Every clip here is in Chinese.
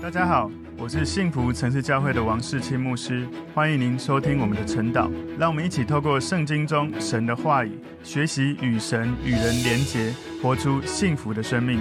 大家好，我是幸福城市教会的王世清牧师，欢迎您收听我们的晨祷。让我们一起透过圣经中神的话语，学习与神与人连结，活出幸福的生命。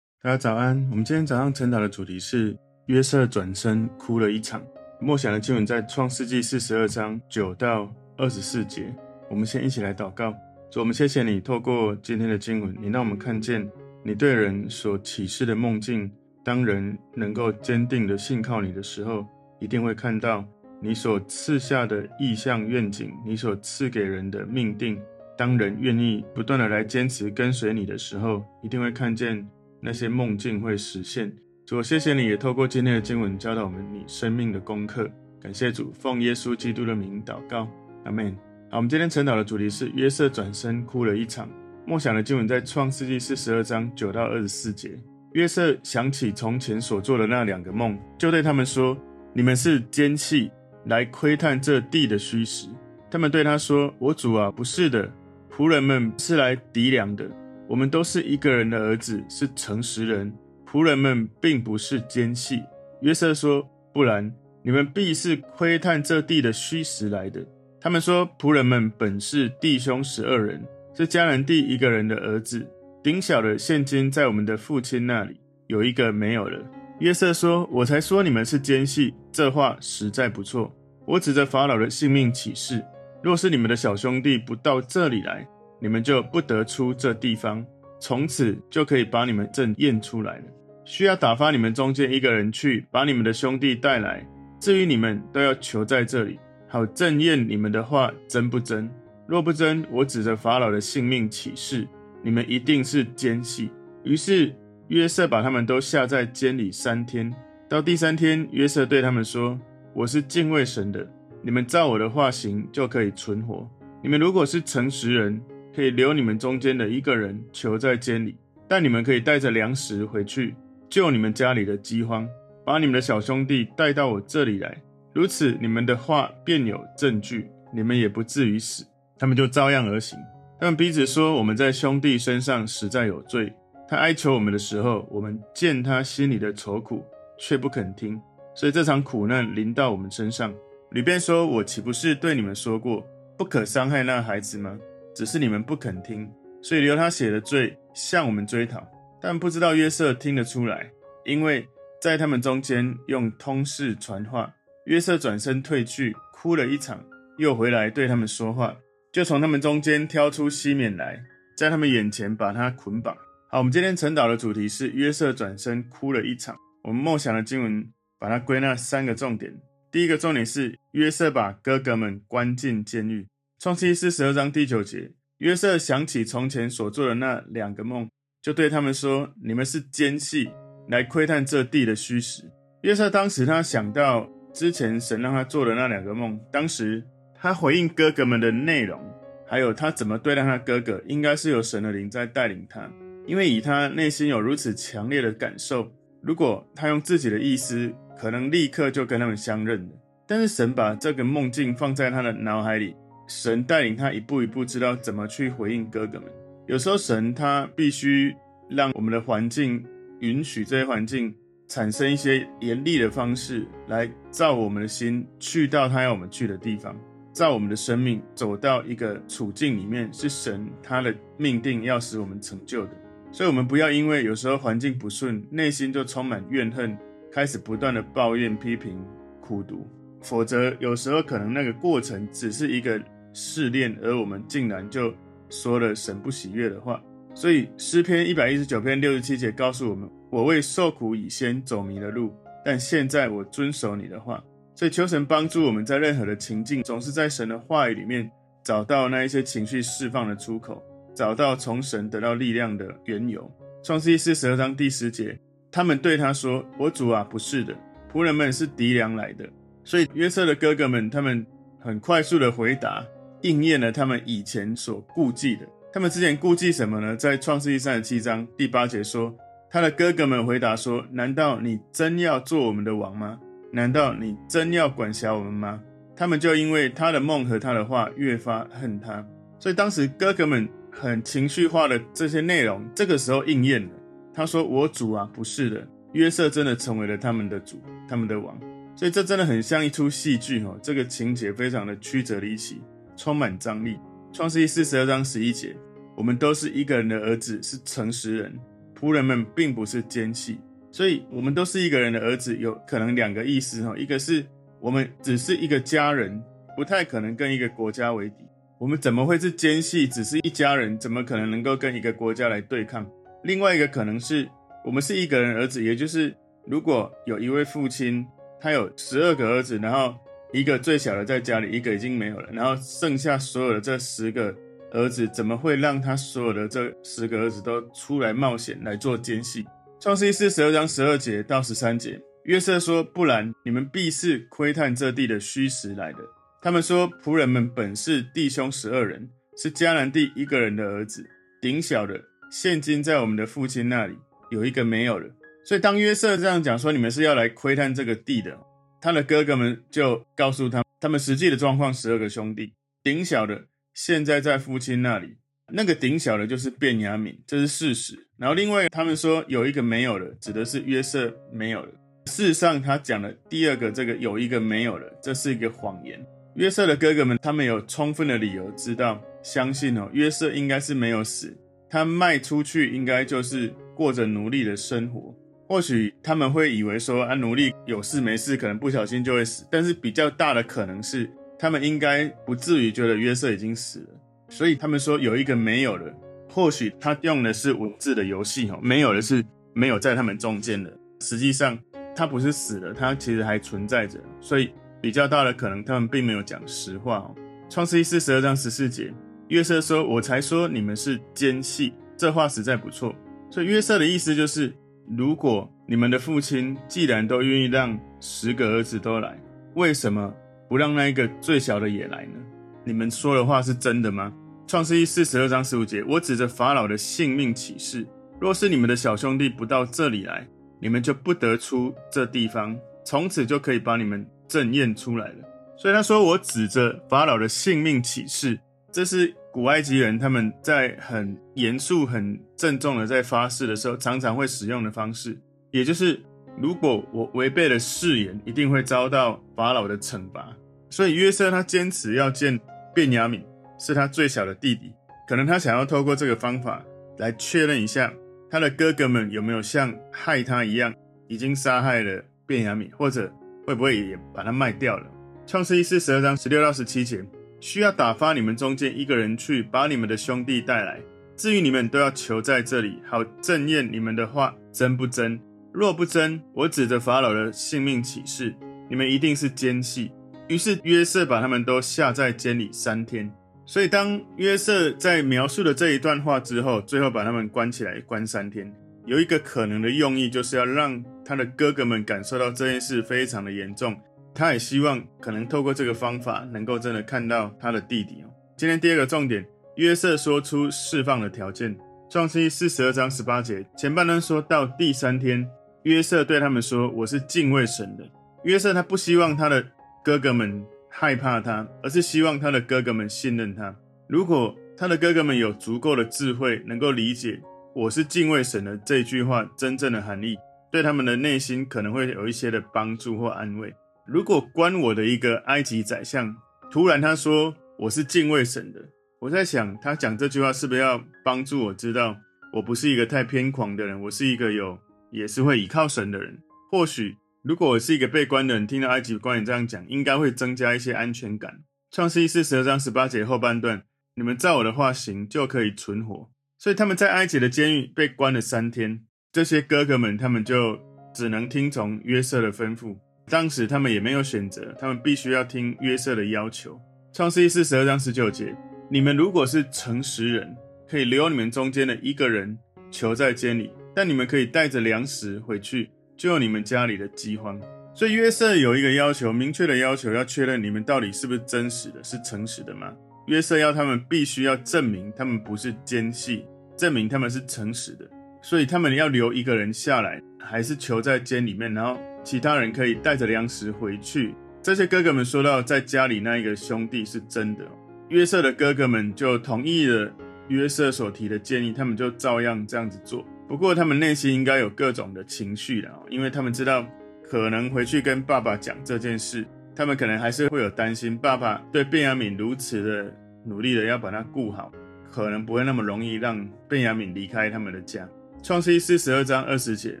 大家早安，我们今天早上晨祷的主题是约瑟转身哭了一场。默想的经文在创世纪四十二章九到二十四节。我们先一起来祷告，主，我们谢谢你透过今天的经文，你让我们看见你对人所启示的梦境。当人能够坚定地信靠你的时候，一定会看到你所赐下的意象愿景，你所赐给人的命定。当人愿意不断地来坚持跟随你的时候，一定会看见那些梦境会实现。主，谢谢你，也透过今天的经文教导我们你生命的功课。感谢主，奉耶稣基督的名祷告，阿门。好，我们今天晨祷的主题是约瑟转身哭了一场。梦想的经文在创世纪四十二章九到二十四节。约瑟想起从前所做的那两个梦，就对他们说：“你们是奸细，来窥探这地的虚实。”他们对他说：“我主啊，不是的，仆人们是来糴粮的。我们都是一个人的儿子，是诚实人。仆人们并不是奸细。”约瑟说：“不然，你们必是窥探这地的虚实来的。”他们说：“仆人们本是弟兄十二人，是迦南地一个人的儿子。”顶小的现金在我们的父亲那里，有一个没有了。约瑟说：“我才说你们是奸细，这话实在不错。我指着法老的性命起誓，若是你们的小兄弟不到这里来，你们就不得出这地方，从此就可以把你们正验出来了。需要打发你们中间一个人去，把你们的兄弟带来。至于你们，都要求在这里，好证验你们的话真不真。若不真，我指着法老的性命起誓。”你们一定是奸细。于是约瑟把他们都下在监里三天。到第三天，约瑟对他们说：“我是敬畏神的，你们照我的话行，就可以存活。你们如果是诚实人，可以留你们中间的一个人囚在监里，但你们可以带着粮食回去，救你们家里的饥荒，把你们的小兄弟带到我这里来。如此，你们的话便有证据，你们也不至于死。”他们就照样而行。他们彼此说：“我们在兄弟身上实在有罪。他哀求我们的时候，我们见他心里的愁苦，却不肯听。所以这场苦难临到我们身上。”里边说：“我岂不是对你们说过，不可伤害那孩子吗？只是你们不肯听，所以留他写的罪向我们追讨。但不知道约瑟听得出来，因为在他们中间用通事传话。约瑟转身退去，哭了一场，又回来对他们说话。”就从他们中间挑出西缅来，在他们眼前把他捆绑。好，我们今天晨祷的主题是约瑟转身哭了一场。我们默想的经文把它归纳三个重点。第一个重点是约瑟把哥哥们关进监狱。创世四十二章第九节，约瑟想起从前所做的那两个梦，就对他们说：“你们是奸细，来窥探这地的虚实。”约瑟当时他想到之前神让他做的那两个梦，当时。他回应哥哥们的内容，还有他怎么对待他哥哥，应该是有神的灵在带领他。因为以他内心有如此强烈的感受，如果他用自己的意思，可能立刻就跟他们相认了。但是神把这个梦境放在他的脑海里，神带领他一步一步知道怎么去回应哥哥们。有时候神他必须让我们的环境允许这些环境产生一些严厉的方式，来照我们的心去到他要我们去的地方。在我们的生命走到一个处境里面，是神他的命定要使我们成就的，所以，我们不要因为有时候环境不顺，内心就充满怨恨，开始不断的抱怨、批评、苦毒，否则有时候可能那个过程只是一个试炼，而我们竟然就说了神不喜悦的话。所以诗篇一百一十九篇六十七节告诉我们：我为受苦以先走迷了路，但现在我遵守你的话。所以求神帮助我们在任何的情境，总是在神的话语里面找到那一些情绪释放的出口，找到从神得到力量的缘由。创世记四十二章第十节，他们对他说：“我主啊，不是的，仆人们是敌粮来的。”所以约瑟的哥哥们，他们很快速的回答，应验了他们以前所顾忌的。他们之前顾忌什么呢？在创世记三十七章第八节说，他的哥哥们回答说：“难道你真要做我们的王吗？”难道你真要管辖我们吗？他们就因为他的梦和他的话越发恨他。所以当时哥哥们很情绪化的这些内容，这个时候应验了。他说：“我主啊，不是的，约瑟真的成为了他们的主，他们的王。所以这真的很像一出戏剧哦，这个情节非常的曲折离奇，充满张力。创世记四十二章十一节，我们都是一个人的儿子，是诚实人，仆人们并不是奸细。所以，我们都是一个人的儿子，有可能两个意思哈，一个是我们只是一个家人，不太可能跟一个国家为敌。我们怎么会是奸细？只是一家人，怎么可能能够跟一个国家来对抗？另外一个可能是我们是一个人儿子，也就是如果有一位父亲，他有十二个儿子，然后一个最小的在家里，一个已经没有了，然后剩下所有的这十个儿子，怎么会让他所有的这十个儿子都出来冒险来做奸细？创世记四十二章十二节到十三节，约瑟说：“不然，你们必是窥探这地的虚实来的。”他们说：“仆人们本是弟兄十二人，是迦南地一个人的儿子，顶小的现今在我们的父亲那里，有一个没有了。”所以当约瑟这样讲说：“你们是要来窥探这个地的。”他的哥哥们就告诉他，他们实际的状况：十二个兄弟，顶小的现在在父亲那里。那个顶小的，就是便雅悯，这是事实。然后另外他们说有一个没有了，指的是约瑟没有了。事实上，他讲了第二个这个有一个没有了，这是一个谎言。约瑟的哥哥们，他们有充分的理由知道相信哦，约瑟应该是没有死，他卖出去应该就是过着奴隶的生活。或许他们会以为说啊，奴隶有事没事，可能不小心就会死。但是比较大的可能是，他们应该不至于觉得约瑟已经死了。所以他们说有一个没有了，或许他用的是文字的游戏哦，没有的是没有在他们中间的，实际上他不是死了，他其实还存在着，所以比较大的可能他们并没有讲实话哦。创世记四十二章十四节，约瑟说：“我才说你们是奸细。”这话实在不错。所以约瑟的意思就是，如果你们的父亲既然都愿意让十个儿子都来，为什么不让那一个最小的也来呢？你们说的话是真的吗？创世记四十二章十五节，我指着法老的性命起誓，若是你们的小兄弟不到这里来，你们就不得出这地方，从此就可以把你们证验出来了。所以他说，我指着法老的性命起誓，这是古埃及人他们在很严肃、很郑重的在发誓的时候，常常会使用的方式，也就是如果我违背了誓言，一定会遭到法老的惩罚。所以约瑟他坚持要见。便雅悯是他最小的弟弟，可能他想要透过这个方法来确认一下他的哥哥们有没有像害他一样，已经杀害了便雅悯，或者会不会也把他卖掉了。创世记四十二章十六到十七节，需要打发你们中间一个人去把你们的兄弟带来，至于你们都要求在这里，好证验你们的话真不真。若不真，我指着法老的性命起誓，你们一定是奸细。于是约瑟把他们都下在监里三天。所以当约瑟在描述了这一段话之后，最后把他们关起来关三天，有一个可能的用意，就是要让他的哥哥们感受到这件事非常的严重。他也希望可能透过这个方法，能够真的看到他的弟弟哦。今天第二个重点，约瑟说出释放的条件。创世记四十二章十八节前半段说到第三天，约瑟对他们说：“我是敬畏神的。”约瑟他不希望他的。哥哥们害怕他，而是希望他的哥哥们信任他。如果他的哥哥们有足够的智慧，能够理解“我是敬畏神的”这句话真正的含义，对他们的内心可能会有一些的帮助或安慰。如果关我的一个埃及宰相，突然他说“我是敬畏神的”，我在想，他讲这句话是不是要帮助我知道我不是一个太偏狂的人，我是一个有也是会倚靠神的人？或许。如果我是一个被关的人，听到埃及官员这样讲，应该会增加一些安全感。创世记四十二章十八节后半段，你们照我的话行，就可以存活。所以他们在埃及的监狱被关了三天，这些哥哥们他们就只能听从约瑟的吩咐。当时他们也没有选择，他们必须要听约瑟的要求。创世记四十二章十九节，你们如果是诚实人，可以留你们中间的一个人囚在监里，但你们可以带着粮食回去。就你们家里的饥荒，所以约瑟有一个要求，明确的要求，要确认你们到底是不是真实的，是诚实的吗？约瑟要他们必须要证明他们不是奸细，证明他们是诚实的，所以他们要留一个人下来，还是囚在监里面，然后其他人可以带着粮食回去。这些哥哥们说到在家里那一个兄弟是真的，约瑟的哥哥们就同意了约瑟所提的建议，他们就照样这样子做。不过他们内心应该有各种的情绪了，因为他们知道可能回去跟爸爸讲这件事，他们可能还是会有担心。爸爸对便雅悯如此的努力的要把他顾好，可能不会那么容易让便雅悯离开他们的家。创世四十二章二十节，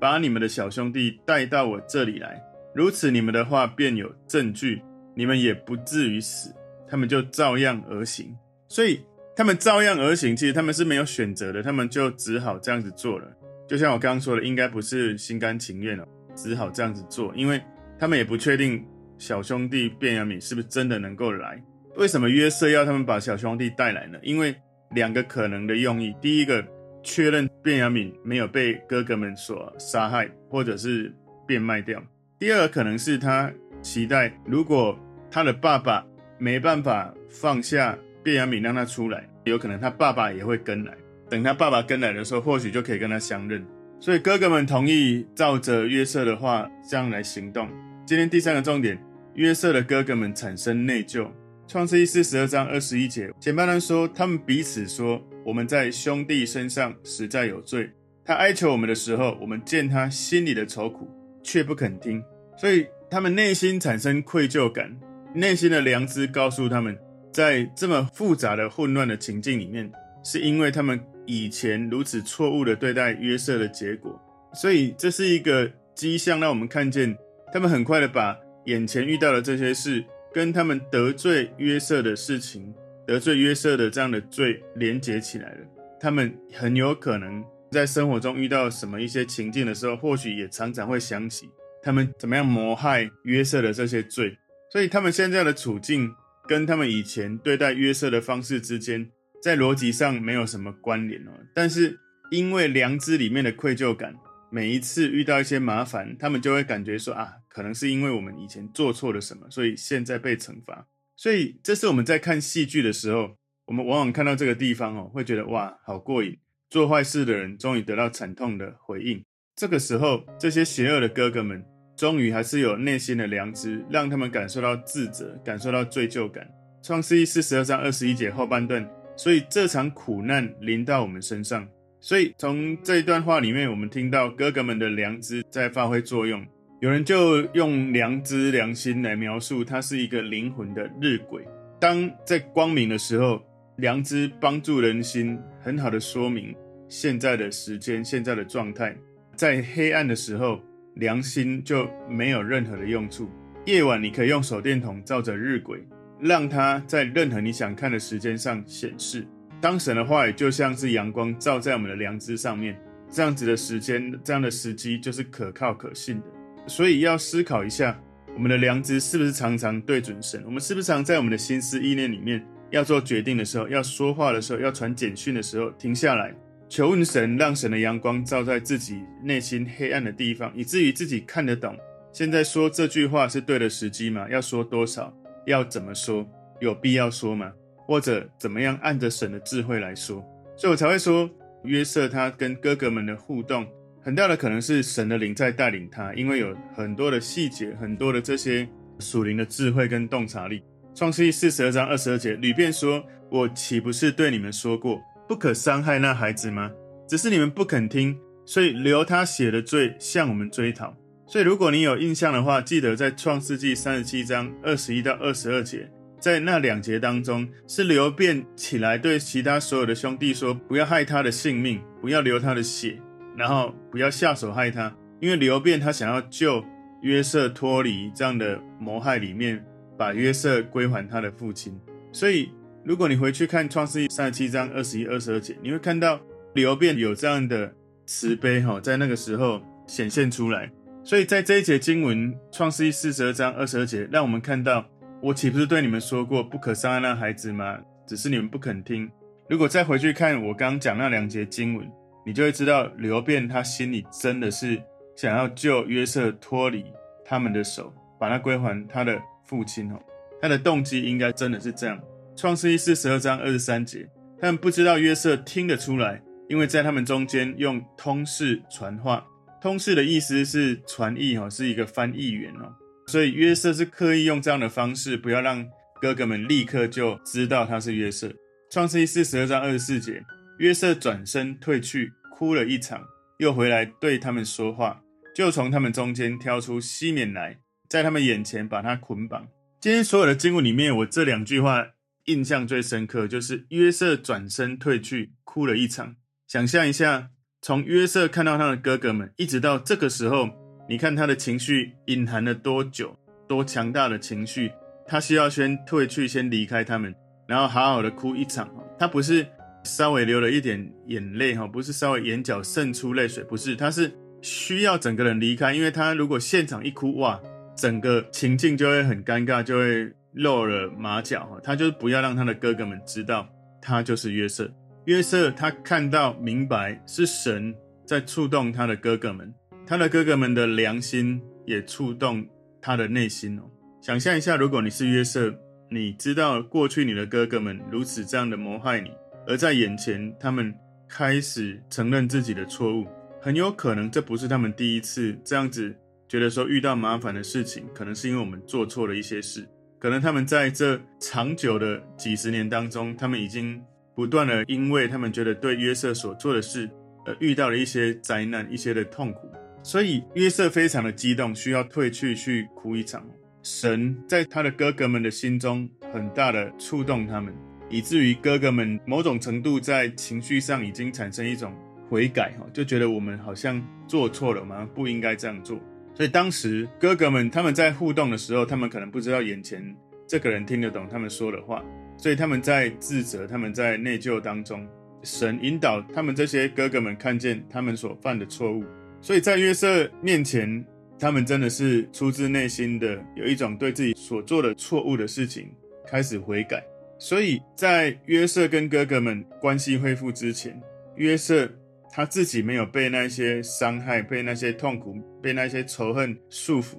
把你们的小兄弟带到我这里来，如此你们的话便有证据，你们也不至于死。他们就照样而行，所以他们照样而行，其实他们是没有选择的，他们就只好这样子做了。就像我刚刚说的，应该不是心甘情愿哦，只好这样子做，因为他们也不确定小兄弟便雅悯是不是真的能够来。为什么约瑟要他们把小兄弟带来呢？因为两个可能的用意：第一个，确认便雅悯没有被哥哥们所杀害，或者是变卖掉；第二个可能是他期待，如果他的爸爸。没办法放下便雅悯让他出来，有可能他爸爸也会跟来。等他爸爸跟来的时候，或许就可以跟他相认。所以哥哥们同意照着约瑟的话这样来行动。今天第三个重点，约瑟的哥哥们产生内疚。创世记四十二章二十一节，简单来说，他们彼此说：“我们在兄弟身上实在有罪。他哀求我们的时候，我们见他心里的愁苦，却不肯听。所以他们内心产生愧疚感。”内心的良知告诉他们，在这么复杂的混乱的情境里面，是因为他们以前如此错误的对待约瑟的结果。所以这是一个迹象，让我们看见他们很快的把眼前遇到的这些事，跟他们得罪约瑟的事情、得罪约瑟的这样的罪连结起来了。他们很有可能在生活中遇到什么一些情境的时候，或许也常常会想起他们怎么样谋害约瑟的这些罪。所以他们现在的处境跟他们以前对待约瑟的方式之间，在逻辑上没有什么关联哦。但是因为良知里面的愧疚感，每一次遇到一些麻烦，他们就会感觉说啊，可能是因为我们以前做错了什么，所以现在被惩罚。所以这是我们在看戏剧的时候，我们往往看到这个地方哦，会觉得哇，好过瘾！做坏事的人终于得到惨痛的回应。这个时候，这些邪恶的哥哥们。终于还是有内心的良知，让他们感受到自责，感受到罪疚感。创世记四十二章二十一节后半段，所以这场苦难临到我们身上。所以从这一段话里面，我们听到哥哥们的良知在发挥作用。有人就用良知、良心来描述，它是一个灵魂的日晷。当在光明的时候，良知帮助人心，很好的说明现在的时间、现在的状态。在黑暗的时候，良心就没有任何的用处。夜晚，你可以用手电筒照着日晷，让它在任何你想看的时间上显示。当神的话语就像是阳光照在我们的良知上面，这样子的时间，这样的时机就是可靠可信的。所以要思考一下，我们的良知是不是常常对准神？我们是不是常在我们的心思意念里面，要做决定的时候，要说话的时候，要传简讯的时候，停下来？求问神，让神的阳光照在自己内心黑暗的地方，以至于自己看得懂。现在说这句话是对的时机吗？要说多少？要怎么说？有必要说吗？或者怎么样按着神的智慧来说？所以我才会说，约瑟他跟哥哥们的互动，很大的可能是神的灵在带领他，因为有很多的细节，很多的这些属灵的智慧跟洞察力。创世记四十二章二十二节，吕便说：“我岂不是对你们说过？”不可伤害那孩子吗？只是你们不肯听，所以流他血的罪向我们追讨。所以如果你有印象的话，记得在创世纪三十七章二十一到二十二节，在那两节当中，是流便起来对其他所有的兄弟说：不要害他的性命，不要流他的血，然后不要下手害他，因为流便他想要救约瑟脱离这样的谋害里面，把约瑟归还他的父亲，所以。如果你回去看创世记三十七章二十一、二十二节，你会看到流便有这样的慈悲哈，在那个时候显现出来。所以在这一节经文，创世记四十二章二十二节，让我们看到，我岂不是对你们说过，不可伤害那孩子吗？只是你们不肯听。如果再回去看我刚讲那两节经文，你就会知道，流便他心里真的是想要救约瑟脱离他们的手，把他归还他的父亲哦。他的动机应该真的是这样。创世记四十二章二十三节，他们不知道约瑟听得出来，因为在他们中间用通事传话。通事的意思是传译哈，是一个翻译员哦。所以约瑟是刻意用这样的方式，不要让哥哥们立刻就知道他是约瑟。创世记四十二章二十四节，约瑟转身退去，哭了一场，又回来对他们说话，就从他们中间挑出西缅来，在他们眼前把他捆绑。今天所有的经文里面，我这两句话印象最深刻，就是约瑟转身退去，哭了一场。想象一下，从约瑟看到他的哥哥们，一直到这个时候，你看他的情绪隐含了多久，多强大的情绪，他需要先退去，先离开他们，然后好好的哭一场。他不是。稍微流了一点眼泪哈，不是稍微眼角渗出泪水，不是，他是需要整个人离开，因为他如果现场一哭，哇，整个情境就会很尴尬，就会露了马脚哈。他就是不要让他的哥哥们知道他就是约瑟。约瑟他看到明白是神在触动他的哥哥们，他的哥哥们的良心也触动他的内心哦。想象一下，如果你是约瑟，你知道过去你的哥哥们如此这样的谋害你。而在眼前，他们开始承认自己的错误，很有可能这不是他们第一次这样子觉得说遇到麻烦的事情，可能是因为我们做错了一些事，可能他们在这长久的几十年当中，他们已经不断的因为他们觉得对约瑟所做的事，而遇到了一些灾难、一些的痛苦，所以约瑟非常的激动，需要退去去哭一场。神在他的哥哥们的心中很大的触动他们。以至于哥哥们某种程度在情绪上已经产生一种悔改，哈，就觉得我们好像做错了嘛，不应该这样做。所以当时哥哥们他们在互动的时候，他们可能不知道眼前这个人听得懂他们说的话，所以他们在自责，他们在内疚当中，神引导他们这些哥哥们看见他们所犯的错误，所以在约瑟面前，他们真的是出自内心的有一种对自己所做的错误的事情开始悔改。所以在约瑟跟哥哥们关系恢复之前，约瑟他自己没有被那些伤害、被那些痛苦、被那些仇恨束缚。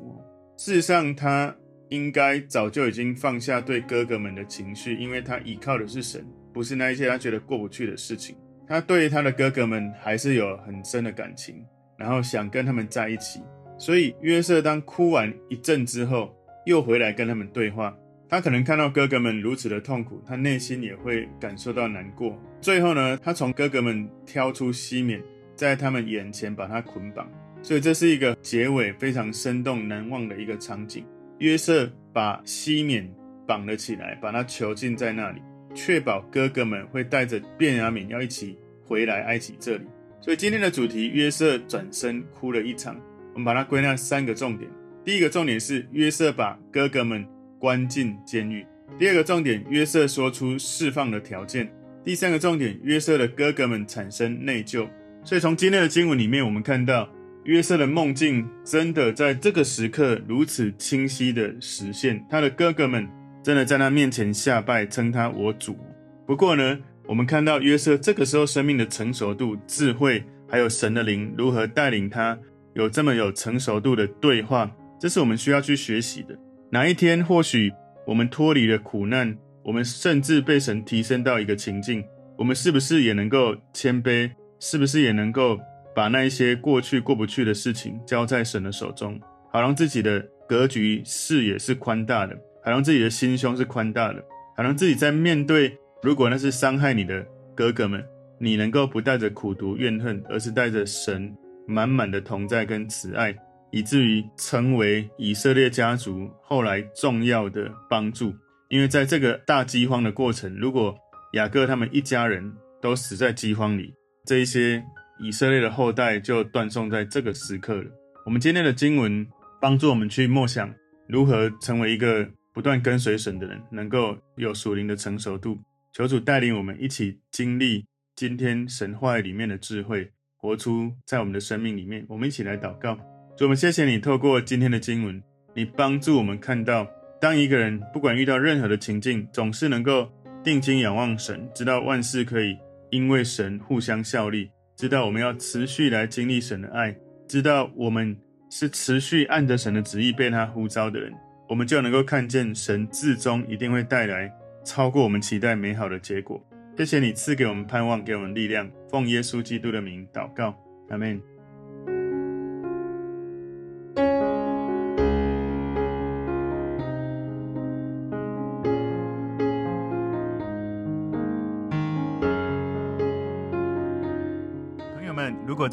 事实上，他应该早就已经放下对哥哥们的情绪，因为他依靠的是神，不是那一些他觉得过不去的事情。他对他的哥哥们还是有很深的感情，然后想跟他们在一起。所以约瑟当哭完一阵之后，又回来跟他们对话。他可能看到哥哥们如此的痛苦，他内心也会感受到难过。最后呢，他从哥哥们挑出西缅，在他们眼前把他捆绑。所以这是一个结尾非常生动难忘的一个场景。约瑟把西缅绑了起来，把他囚禁在那里，确保哥哥们会带着便雅悯要一起回来埃及这里。所以今天的主题，约瑟转身哭了一场。我们把它归纳三个重点。第一个重点是约瑟把哥哥们。关进监狱。第二个重点，约瑟说出释放的条件。第三个重点，约瑟的哥哥们产生内疚。所以从今天的经文里面，我们看到约瑟的梦境真的在这个时刻如此清晰的实现。他的哥哥们真的在他面前下拜，称他我主。不过呢，我们看到约瑟这个时候生命的成熟度、智慧，还有神的灵如何带领他有这么有成熟度的对话，这是我们需要去学习的。哪一天，或许我们脱离了苦难，我们甚至被神提升到一个情境，我们是不是也能够谦卑？是不是也能够把那一些过去过不去的事情交在神的手中，好让自己的格局视野是宽大的，好让自己的心胸是宽大的，好让自己在面对如果那是伤害你的哥哥们，你能够不带着苦毒怨恨，而是带着神满满的同在跟慈爱。以至于成为以色列家族后来重要的帮助，因为在这个大饥荒的过程，如果雅各他们一家人都死在饥荒里，这一些以色列的后代就断送在这个时刻了。我们今天的经文帮助我们去默想如何成为一个不断跟随神的人，能够有属灵的成熟度。求主带领我们一起经历今天神话语里面的智慧，活出在我们的生命里面。我们一起来祷告。主，我们谢谢你透过今天的经文，你帮助我们看到，当一个人不管遇到任何的情境，总是能够定睛仰望神，知道万事可以因为神互相效力，知道我们要持续来经历神的爱，知道我们是持续按着神的旨意被他呼召的人，我们就能够看见神至终一定会带来超过我们期待美好的结果。谢谢你赐给我们盼望，给我们力量，奉耶稣基督的名祷告，阿门。